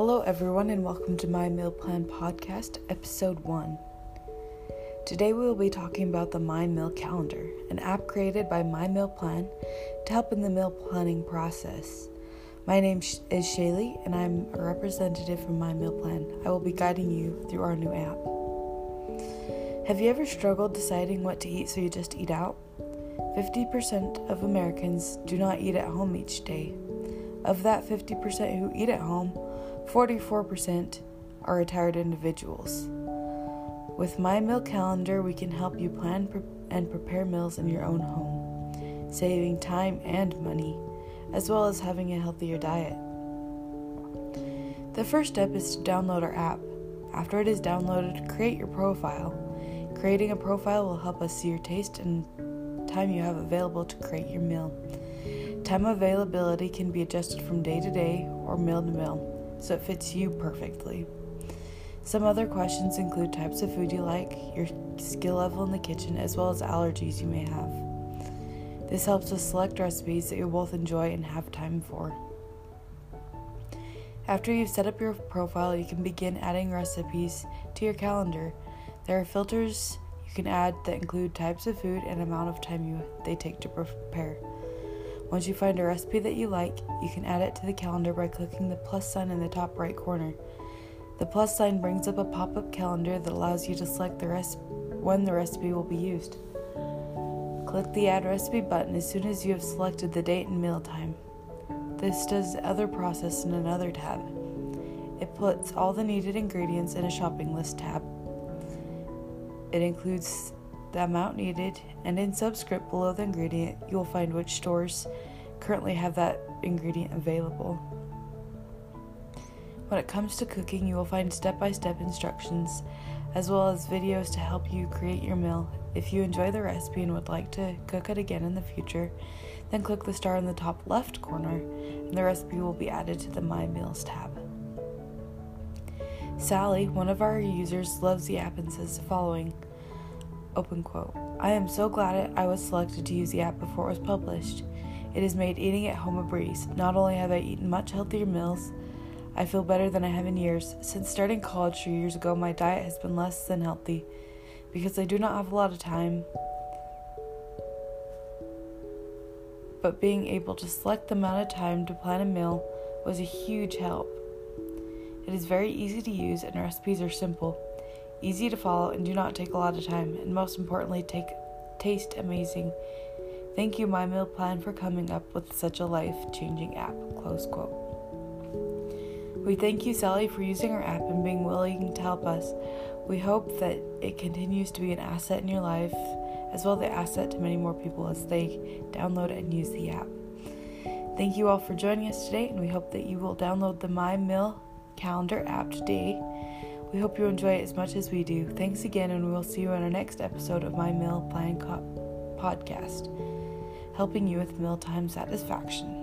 Hello, everyone, and welcome to my Meal Plan Podcast, Episode 1. Today, we will be talking about the My Meal Calendar, an app created by My Meal Plan to help in the meal planning process. My name is Shaylee, and I'm a representative from My Meal Plan. I will be guiding you through our new app. Have you ever struggled deciding what to eat so you just eat out? 50% of Americans do not eat at home each day. Of that 50% who eat at home, 44% are retired individuals. With My Meal Calendar, we can help you plan and prepare meals in your own home, saving time and money, as well as having a healthier diet. The first step is to download our app. After it is downloaded, create your profile. Creating a profile will help us see your taste and time you have available to create your meal. Time availability can be adjusted from day to day or meal to meal, so it fits you perfectly. Some other questions include types of food you like, your skill level in the kitchen, as well as allergies you may have. This helps us select recipes that you'll both enjoy and have time for. After you've set up your profile, you can begin adding recipes to your calendar. There are filters you can add that include types of food and amount of time you, they take to prepare. Once you find a recipe that you like, you can add it to the calendar by clicking the plus sign in the top right corner. The plus sign brings up a pop up calendar that allows you to select the recipe when the recipe will be used. Click the Add Recipe button as soon as you have selected the date and meal time. This does the other process in another tab. It puts all the needed ingredients in a shopping list tab. It includes the amount needed, and in subscript below the ingredient, you will find which stores currently have that ingredient available. When it comes to cooking, you will find step by step instructions as well as videos to help you create your meal. If you enjoy the recipe and would like to cook it again in the future, then click the star in the top left corner and the recipe will be added to the My Meals tab. Sally, one of our users, loves the app and says the following Open quote. I am so glad I was selected to use the app before it was published. It has made eating at home a breeze. Not only have I eaten much healthier meals, I feel better than I have in years. Since starting college three years ago, my diet has been less than healthy because I do not have a lot of time. But being able to select the amount of time to plan a meal was a huge help. It is very easy to use and recipes are simple easy to follow, and do not take a lot of time, and most importantly, take taste amazing. Thank you, My Meal Plan, for coming up with such a life changing app. Close quote. We thank you, Sally, for using our app and being willing to help us. We hope that it continues to be an asset in your life, as well as an asset to many more people as they download and use the app. Thank you all for joining us today, and we hope that you will download the My Meal Calendar app today we hope you enjoy it as much as we do. Thanks again, and we will see you in our next episode of My Meal Plan Co- Podcast, helping you with mealtime satisfaction.